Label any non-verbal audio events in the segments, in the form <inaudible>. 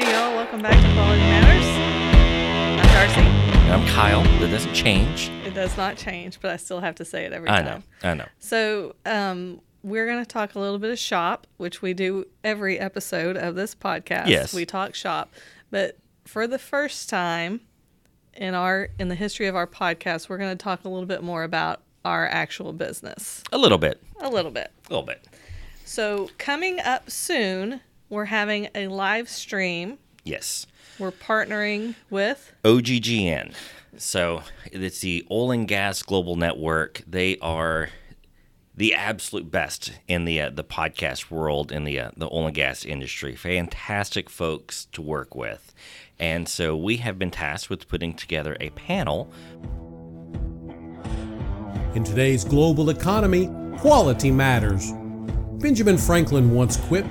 Hey, y'all, welcome back to Quality Matters. I'm Darcy. I'm Kyle. That doesn't change. It does not change, but I still have to say it every I time. know. I know. So, um, we're going to talk a little bit of shop, which we do every episode of this podcast. Yes. We talk shop. But for the first time in our in the history of our podcast, we're going to talk a little bit more about our actual business. A little bit. A little bit. A little bit. So, coming up soon, we're having a live stream. Yes. We're partnering with OGGN. So it's the Oil and Gas Global Network. They are the absolute best in the uh, the podcast world in the uh, the oil and gas industry. Fantastic folks to work with, and so we have been tasked with putting together a panel. In today's global economy, quality matters. Benjamin Franklin once quipped,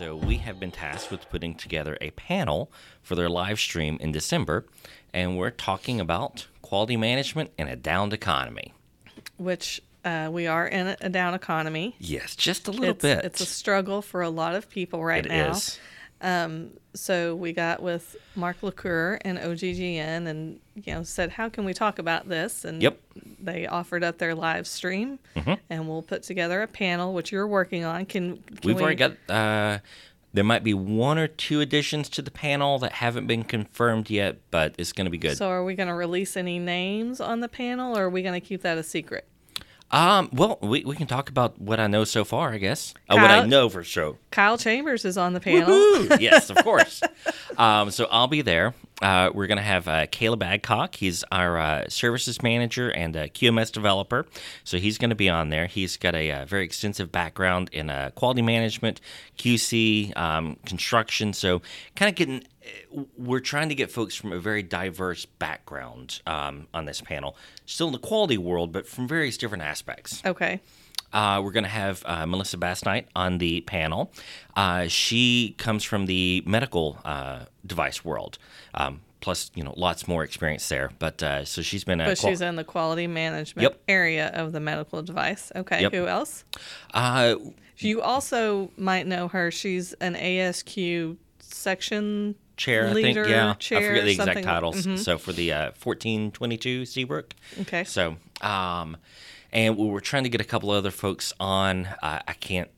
So we have been tasked with putting together a panel for their live stream in December, and we're talking about quality management in a downed economy. which uh, we are in a, down economy. Yes, just a little it's, bit. It's a struggle for a lot of people right It now. is. So we got with Mark LaCour and OGGN and you know said, how can we talk about this? And Yep. they offered up their live stream, and we'll put together a panel, which you're working on. Can, can We've we, already got. Uh, there might be one or two additions to the panel that haven't been confirmed yet, but it's going to be good. So are we going to release any names on the panel, or are we going to keep that a secret? Um, well, we, we can talk about what I know so far, I guess. Uh, what I know for sure. Kyle Chambers is on the panel. Yes, of course. <laughs> um, so I'll be there. Uh, we're going to have uh, Caleb Adcock. He's our uh, services manager and QMS developer. So he's going to be on there. He's got a, uh very extensive background in uh, quality management, QC, um, construction. So kind of getting, uh, we're trying to get folks from a very diverse background um, on this panel. Still in the quality world, but from various different aspects. Okay. Uh, we're going to have uh, Melissa Basnight on the panel. Uh, she comes from the medical uh, device world, um, plus you know lots more experience there. But uh, so she's been a But qual- she's in the quality management Yep. area of the medical device. Okay. Yep. Who else? uh, You also might know her. She's an ASQ section chair. I leader, think yeah, chair, I forget the exact something. Mm-hmm. titles. So for the uh, fourteen twenty two Seabrook. Okay. So um, and we were trying to get a couple other folks on. Uh, I can't.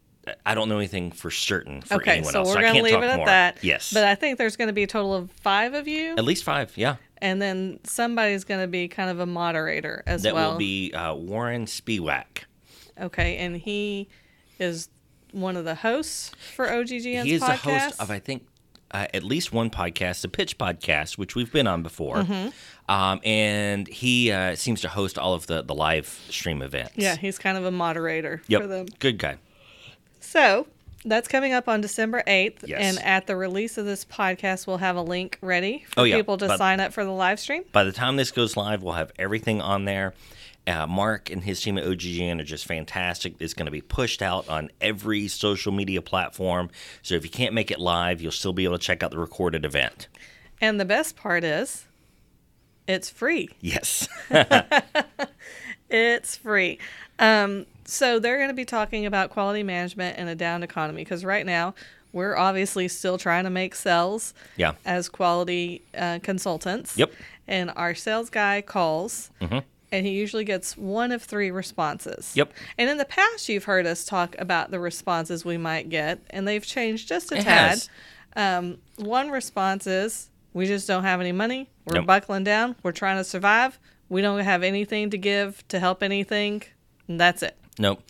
I don't know anything for certain for Okay, anyone so else. we're I going to can't leave it at more. that. Yes, But I think there's going to be a total of five of you, at least five. Yeah. and then somebody's going to be kind of a moderator as That well. That will be uh, Warren Spiewak. okay, and he is one of the hosts for OGGN's podcast. he is podcast. the host of I think uh, at least one podcast, the Pitch Podcast, which we've been on before, Mm-hmm. um, and he uh, seems to host all of the the live stream events. yeah, he's kind of a moderator yep, for them. good guy. So that's coming up on December 8th. Yes. And at the release of this podcast, we'll have a link ready for Oh, yeah, people to but- sign up for the live stream. By the time this goes live, we'll have everything on there. Uh, Mark and his team at OGGN are just fantastic. It's going to be pushed out on every social media platform. So if you can't make it live, you'll still be able to check out the recorded event. And the best part is, it's free. Yes. <laughs> <laughs> It's free. Um, so they're going to be talking about quality management in a down economy because right now we're obviously still trying to make sales yeah. as quality uh, consultants. Yep. And our sales guy calls. And he usually gets one of three responses. Yep. And in the past, you've heard us talk about the responses we might get, and they've changed just a It tad. has. Um, one response is, "We just don't have any money. We're Nope. buckling down. We're trying to survive. We don't have anything to give to help anything. And that's it." Nope.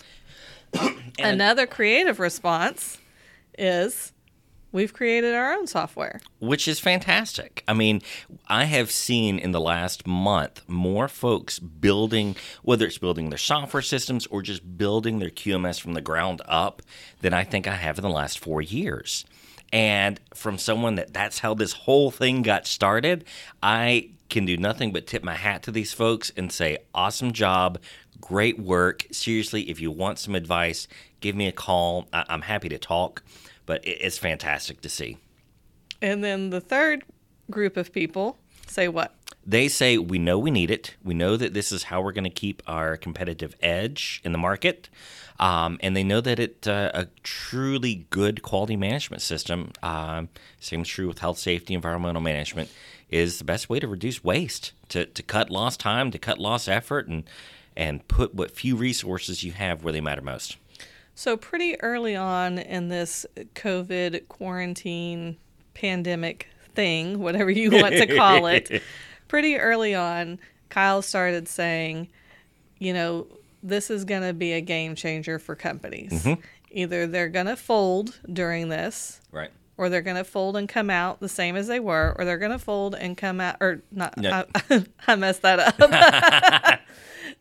<coughs> Another creative response is, "We've created our own software." which is fantastic. I mean, I have seen in the last month more folks building, whether it's building their software systems or just building their QMS from the ground up, than I think I have in the last four years. And from someone that that's how this whole thing got started, I can do nothing but tip my hat to these folks and say, awesome job, great work. Seriously, if you want some advice, give me a call. I- I'm happy to talk, but it- it's fantastic to see. And then the third group of people say what? They say, we know we need it. We know that this is how we're going to keep our competitive edge in the market. Um, and they know that it uh, a truly good quality management system, um, same is true with health, safety, environmental management, is the best way to reduce waste, to, to cut lost time, to cut lost effort, and and put what few resources you have where they matter most. So, pretty early on in this COVID quarantine pandemic thing, whatever you want to call it, <laughs> pretty early on, Kyle started saying, you know, this is going to be a game changer for companies. Mm-hmm. Either they're going to fold during this, Right. or they're going to fold and come out the same as they were, or they're going to fold and come out, or not. No. I, <laughs> I messed that up. <laughs>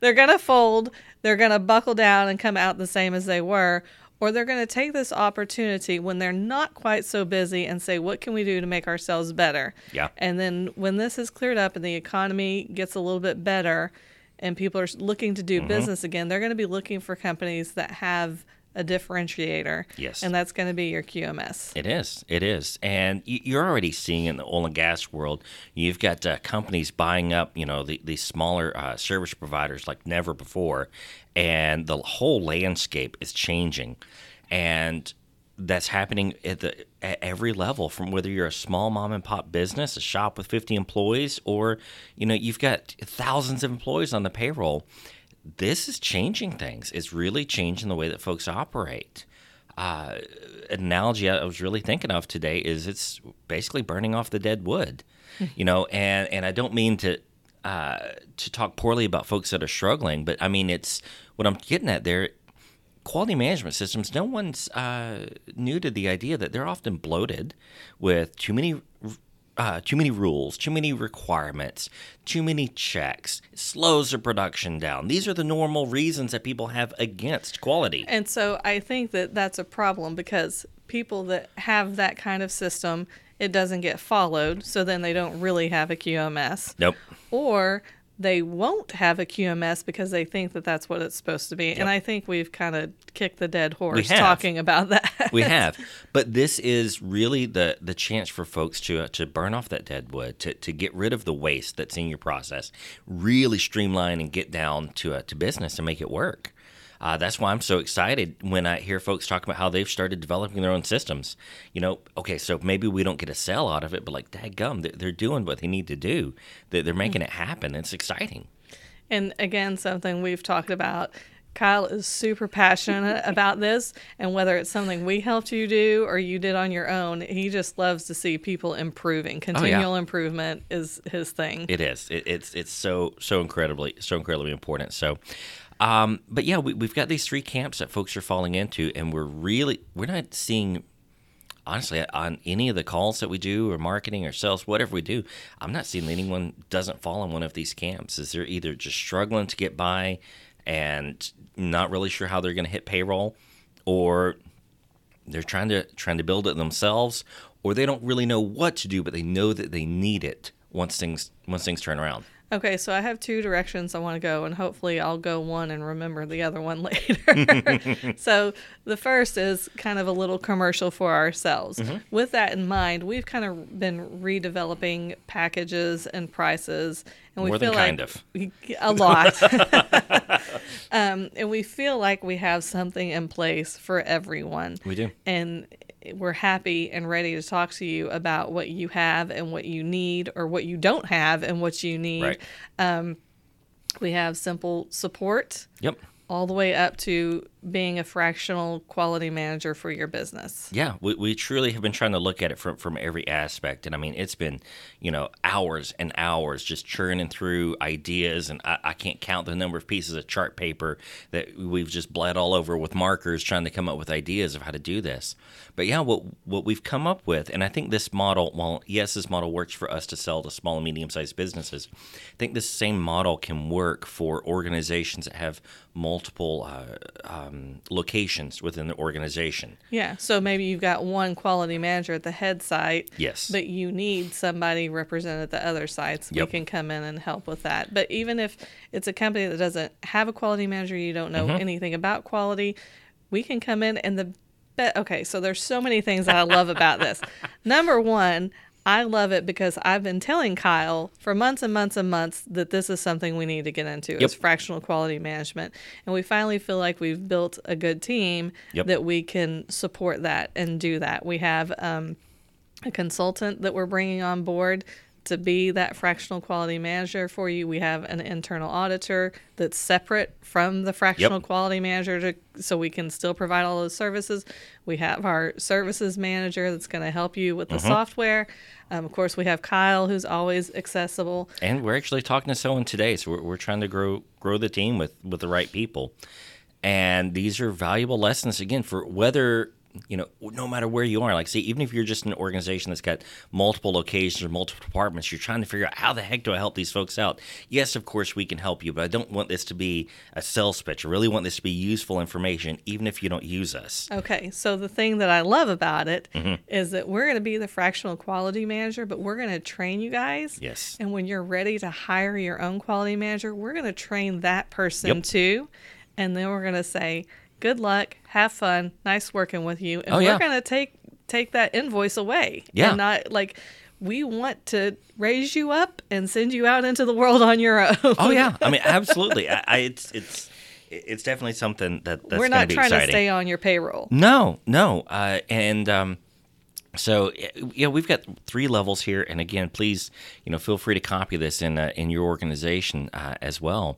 they're going to fold, they're going to buckle down and come out the same as they were, or they're going to take this opportunity when they're not quite so busy and say, what can we do to make ourselves better? Yeah. And then when this is cleared up and the economy gets a little bit better and people are looking to do Mm-hmm. business again, they're going to be looking for companies that have a differentiator. Yes. And that's going to be your QMS. It is. It is. And you're already seeing in the oil and gas world, you've got uh, companies buying up, you know, the, these smaller uh, service providers like never before. And the whole landscape is changing. And that's happening at the at every level from whether you're a small mom and pop business, a shop with 50 employees or you know, you've got thousands of employees on the payroll. This is changing things. It's really changing the way that folks operate uh, analogy I was really thinking of today is it's basically burning off the dead wood, <laughs> you know, and and I don't mean to uh, to talk poorly about folks that are struggling, but I mean it's what I'm getting at there. Quality management systems, no one's uh, new to the idea that they're often bloated with too many uh, too many rules, too many requirements, too many checks, it slows the production down. These are the normal reasons that people have against quality. And so I think that that's a problem because people that have that kind of system, it doesn't get followed. So then they don't really have a QMS. Nope. Or they won't have a QMS because they think that that's what it's supposed to be. And I think we've kind of kicked the dead horse talking about that. we have but this is really the the chance for folks to uh, to burn off that dead wood to, to get rid of the waste that's in your process really streamline and get down to uh, to business and make it work uh, that's why I'm so excited when I hear folks talk about how they've started developing their own systems. You know, okay, so maybe we don't get a sell out of it, but like, dadgum, they're, they're doing what they need to do. They're, they're making it happen. It's exciting. And again, something we've talked about. Kyle is super passionate <laughs> about this, and whether it's something we helped you do or you did on your own, he just loves to see people improving. Continual improvement is his thing. It is. It, it's it's so so incredibly so incredibly important. So, um, but yeah, we, we've got these three camps that folks are falling into, and we're really we're not seeing honestly on any of the calls that we do or marketing or sales whatever we do i'm not seeing anyone doesn't fall in one of these camps. Is they're either just struggling to get by and not really sure how they're going to hit payroll or they're trying to trying to build it themselves or they don't really know what to do but they know that they need it once things once things turn around Okay, so I have two directions I want to go, and hopefully I'll go one and remember the other one <laughs> later. <laughs> so the first is kind of a little commercial for ourselves. With that in mind, we've kind of been redeveloping packages and prices, and we More feel kind like of. we- a lot. <laughs> um, and we feel like we have something in place for everyone we do and we're happy and ready to talk to you about what you have and what you need or what you don't have and what you need. right um, We have simple support yep all the way up to being a fractional quality manager for your business. Yeah, we, we truly have been trying to look at it from, from every aspect. And I mean, it's been, you know, hours and hours just churning through ideas. And I, I can't count the number of pieces of chart paper that we've just bled all over with markers trying to come up with ideas of how to do this. But yeah, what, what we've come up with, and I think this model, well, yes, this model works for us to sell to small and medium sized businesses. I think this same model can work for organizations that have multiple uh, uh, um, locations within the organization. Yeah. So maybe you've got one quality manager at the head site. Yes. But you need somebody represented at the other sites. Yep. We can come in and help with that. But even if it's a company that doesn't have a quality manager, you don't know anything about quality, we can come in and the okay, so there's so many things that I love about this. Number one, I love it because I've been telling Kyle for months and months and months that this is something we need to get into is fractional quality management. And we finally feel like we've built a good team Yep. that we can support that and do that. We have um, a consultant that we're bringing on board to be that fractional quality manager for you. We have an internal auditor that's separate from the fractional Yep. quality manager to, so we can still provide all those services. We have our services manager that's going to help you with the software. Um, of course, we have Kyle who's always accessible. And we're actually talking to someone today, so we're, we're trying to grow grow the team with with the right people. And these are valuable lessons again for whether you know, no matter where you are. Like, say, even if you're just an organization that's got multiple locations or multiple departments, you're trying to figure out how the heck do I help these folks out. Yes, of course we can help you, but I don't want this to be a sales pitch. I really want this to be useful information, even if you don't use us. Okay, so the thing that I love about it is Mm-hmm. that we're going to be the fractional quality manager, but we're going to train you guys. Yes. And when you're ready to hire your own quality manager, we're going to train that person Yep. too. And then we're going to say, good luck, have fun, nice working with you. And Oh, yeah. we're going to take take that invoice away. Yeah. And not like we want to raise you up and send you out into the world on your own. Oh yeah, I mean, <laughs> absolutely. I, I it's it's it's definitely something that that's we're not trying exciting. to stay on your payroll. No, no. Uh, and um, so yeah, we've got three levels here. And again, please, you know, feel free to copy this in uh, in your organization uh, as well.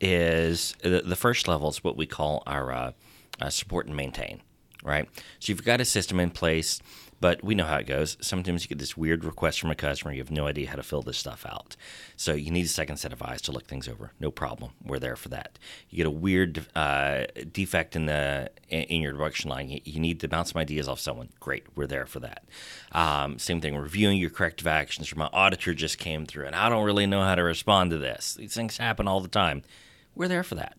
Is the, the first level is what we call our uh, uh, support and maintain, right? So you've got a system in place. But we know how it goes. Sometimes you get this weird request from a customer. You have no idea how to fill this stuff out. So you need a second set of eyes to look things over. No problem. We're there for that. You get a weird uh, defect in the in your production line. You, need to bounce some ideas off someone. Great. We're there for that. Um, same thing. Reviewing your corrective actions. My auditor just came through, and I don't really know how to respond to this. These things happen all the time. We're there for that.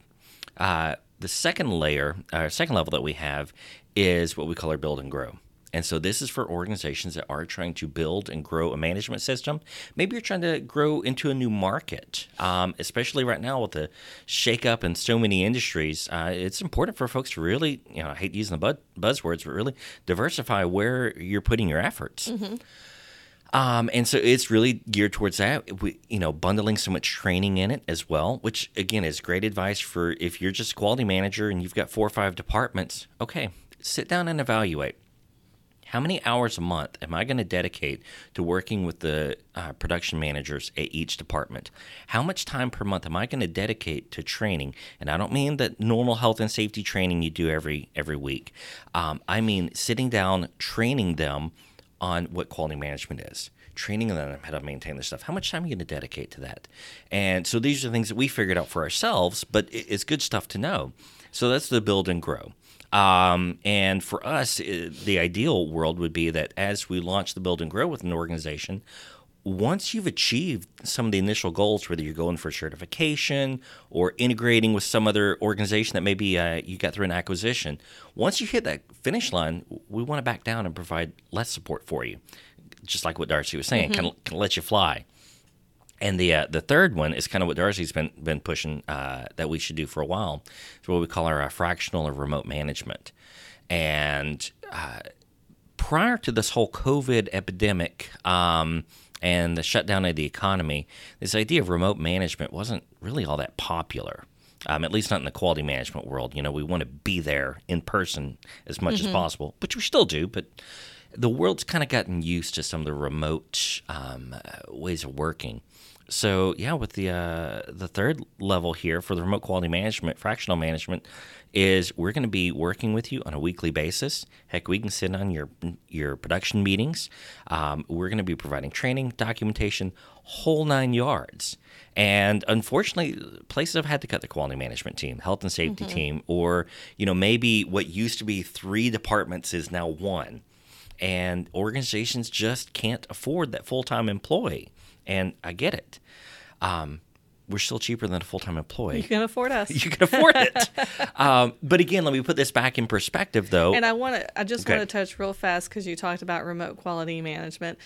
Uh, the second layer, uh, second level that we have is what we call our build and grow. And so this is for organizations that are trying to build and grow a management system. Maybe you're trying to grow into a new market, um, especially right now with the shakeup in so many industries. Uh, it's important for folks to really, you know, I hate using the buzzwords, but really diversify where you're putting your efforts. Um, and so it's really geared towards that. We, you know, bundling so much training in it as well, which again is great advice for if you're just a quality manager and you've got four or five departments. Okay, sit down and evaluate. How many hours a month am I going to dedicate to working with the uh, production managers at each department? How much time per month am I going to dedicate to training? And I don't mean the normal health and safety training you do every every week. Um, I mean sitting down, training them on what quality management is, training them how to maintain this stuff. How much time are you going to dedicate to that? And so these are things that we figured out for ourselves, but it's good stuff to know. So that's the build and grow. Um, and for us, the ideal world would be that as we launch the build and grow with an organization, once you've achieved some of the initial goals, whether you're going for certification or integrating with some other organization that maybe uh, you got through an acquisition, once you hit that finish line, we want to back down and provide less support for you. Just like what Darcy was saying, kind of let you fly. And the uh, the third one is kind of what Darcy's been been pushing uh, that we should do for a while. It's what we call our uh, fractional or remote management. And uh, prior to this whole COVID epidemic um, and the shutdown of the economy, this idea of remote management wasn't really all that popular. Um, at least not in the quality management world. You know, we want to be there in person as much as possible, which we still do, but the world's kind of gotten used to some of the remote um, ways of working. So yeah, with the uh, the third level here for the remote quality management, fractional management, is we're going to be working with you on a weekly basis. Heck, we can sit on your your production meetings. Um, we're going to be providing training, documentation, whole nine yards. And unfortunately, places have had to cut the quality management team, health and safety team, or you know maybe what used to be three departments is now one and organizations just can't afford that full time employee. And I get it. Um, we're still cheaper than a full time employee. You can afford us. <laughs> you can afford it. um, but again, let me put this back in perspective, though. And I want to, I just Okay. want to touch real fast because you talked about remote quality management.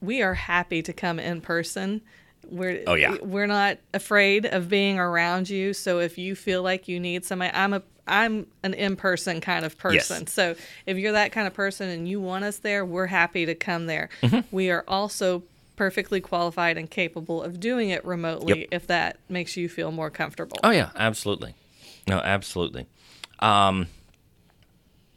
We are happy to come in person. We're, Oh, yeah. we're not afraid of being around you. So if you feel like you need somebody, I'm a, I'm an in-person kind of person. So if you're that kind of person and you want us there, we're happy to come there. Mm-hmm. We are also perfectly qualified and capable of doing it remotely Yep. if that makes you feel more comfortable. oh yeah, absolutely. No, absolutely. Um,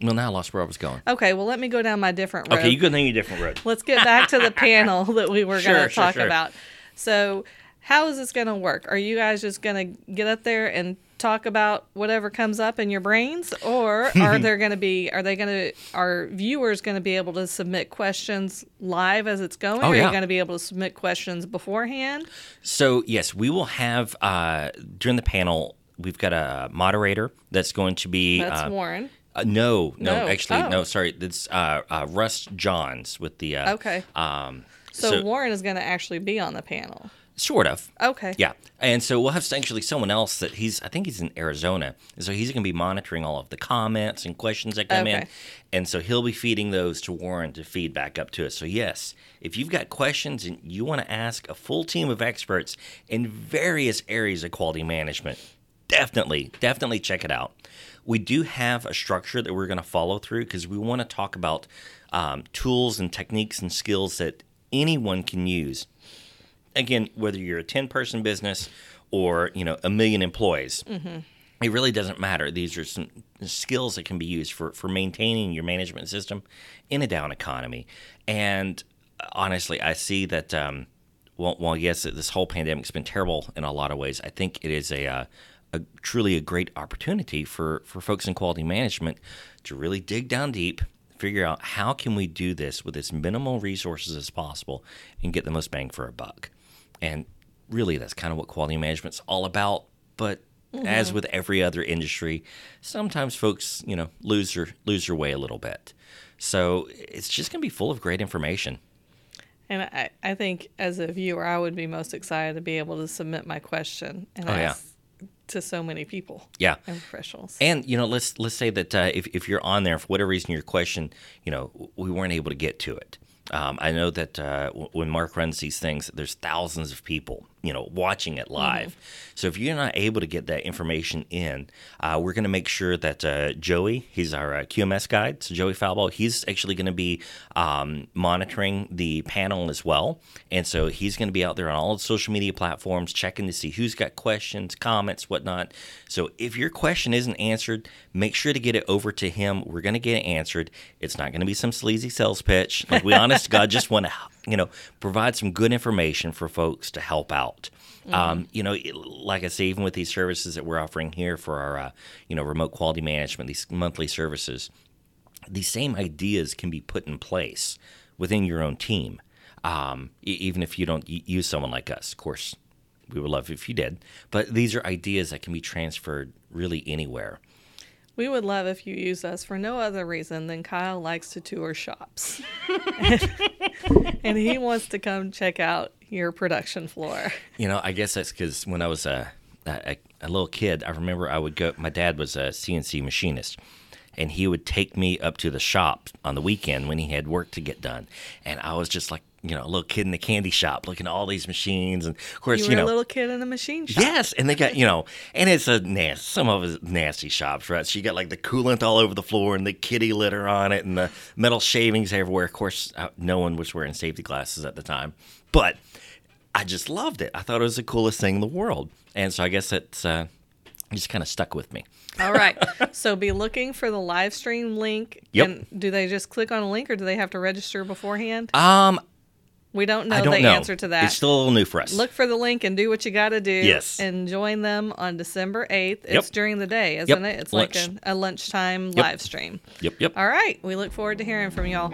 well, now I lost where I was going. Okay, well let me go down my different road. Okay, you go down a different road. let's get back to the <laughs> panel that we were Sure, going to sure, talk sure. about. So, how is this going to work? Are you guys just going to get up there and talk about whatever comes up in your brains, or are <laughs> there going to be? Are they going to? Are viewers going to be able to submit questions live as it's going? Oh, or Are you going to be able to submit questions beforehand? So yes, we will have uh, during the panel. We've got a moderator that's going to be. That's uh, Warren. Uh, no, no, No. actually, Oh. no. Sorry, it's uh, uh, Russ Johns with the. Uh, Okay. Um, So, Warren is going to actually be on the panel. Sort of. Okay. Yeah, and so we'll have actually someone else that he's. I think he's in Arizona, and so he's going to be monitoring all of the comments and questions that come in, and so he'll be feeding those to Warren to feed back up to us. So yes, if you've got questions and you want to ask a full team of experts in various areas of quality management, definitely, definitely check it out. We do have a structure that we're going to follow through because we want to talk about um, tools and techniques and skills that anyone can use again, whether you're a 10 person business or, you know, a million employees, it really doesn't matter. These are some skills that can be used for, for maintaining your management system in a down economy. And honestly, I see that, um, well, well, yes, this whole pandemic's been terrible in a lot of ways. I think it is a, uh, a truly a great opportunity for, for folks in quality management to really dig down deep, figure out how can we do this with as minimal resources as possible and get the most bang for our buck. And really, that's kind of what quality management's all about. But as with every other industry, sometimes folks, you know, lose their lose their way a little bit. So it's just going to be full of great information. And I, I think as a viewer, I would be most excited to be able to submit my question and Oh, yeah. ask to so many people Yeah. and professionals. And you know, let's let's say that uh, if if you're on there for whatever reason your question, you know, we weren't able to get to it. Um, I know that uh, w- when Mark runs these things, there's thousands of people, you know, watching it live. So if you're not able to get that information in, uh, we're going to make sure that uh, Joey, he's our uh, QMS guide, so Joey Falbo, he's actually going to be um, monitoring the panel as well, and so he's going to be out there on all the social media platforms checking to see who's got questions, comments, whatnot. So if your question isn't answered, make sure to get it over to him. We're going to get it answered. It's not going to be some sleazy sales pitch. Like we honest to God just want to, you know, provide some good information for folks to help out. Um, you know, like I say, even with these services that we're offering here for our, uh, you know, remote quality management, these monthly services, these same ideas can be put in place within your own team, um, even if you don't use someone like us. Of course, we would love if you did, but these are ideas that can be transferred really anywhere. We would love if you use us for no other reason than Kyle likes to tour shops. <laughs> and he wants to come check out your production floor. You know, I guess that's because when I was a, a a little kid, I remember I would go. My dad was a CNC machinist, and he would take me up to the shop on the weekend when he had work to get done, and I was just like, you know, a little kid in the candy shop looking at all these machines, and of course, You you, know, a little kid in a machine shop. Yes, and they got you know, <laughs> and it's a nasty. Some of it's nasty shops, right? So you got like the coolant all over the floor and the kitty litter on it, and the metal shavings everywhere. Of course, uh, no one was wearing safety glasses at the time, but I just loved it. I thought it was the coolest thing in the world, and so I guess it's uh, just kind of stuck with me. All right. <laughs> So be looking for the live stream link. Yep. And do they just click on a link or do they have to register beforehand? Um, We don't know don't the know. answer to that. It's still a little new for us. Look for the link and do what you got to do. Yes. And join them on December 8th. It's during the day, isn't Yep. it? It's Lunch. like a, a lunchtime live stream. Yep, yep. All right. We look forward to hearing from y'all.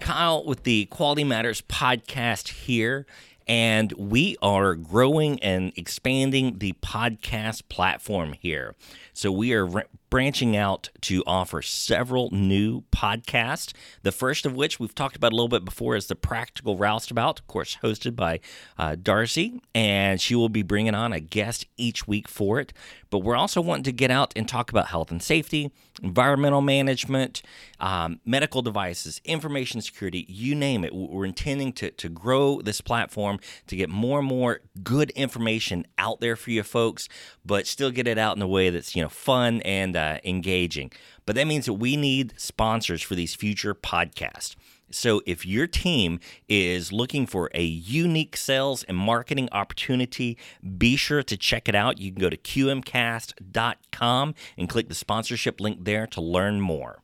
Kyle with the Quality Matters podcast here, and we are growing and expanding the podcast platform here. So we are re- branching out to offer several new podcasts. The first of which we've talked about a little bit before is the Practical Roustabout, of course, hosted by uh, Darcy, and she will be bringing on a guest each week for it. But we're also wanting to get out and talk about health and safety, environmental management, um, medical devices, information security, you name it. We're intending to, to grow this platform to get more and more good information out there for you folks, but still get it out in a way that's you know fun and uh, engaging. But that means that we need sponsors for these future podcasts. So if your team is looking for a unique sales and marketing opportunity, be sure to check it out. You can go to qmcast.com and click the sponsorship link there to learn more.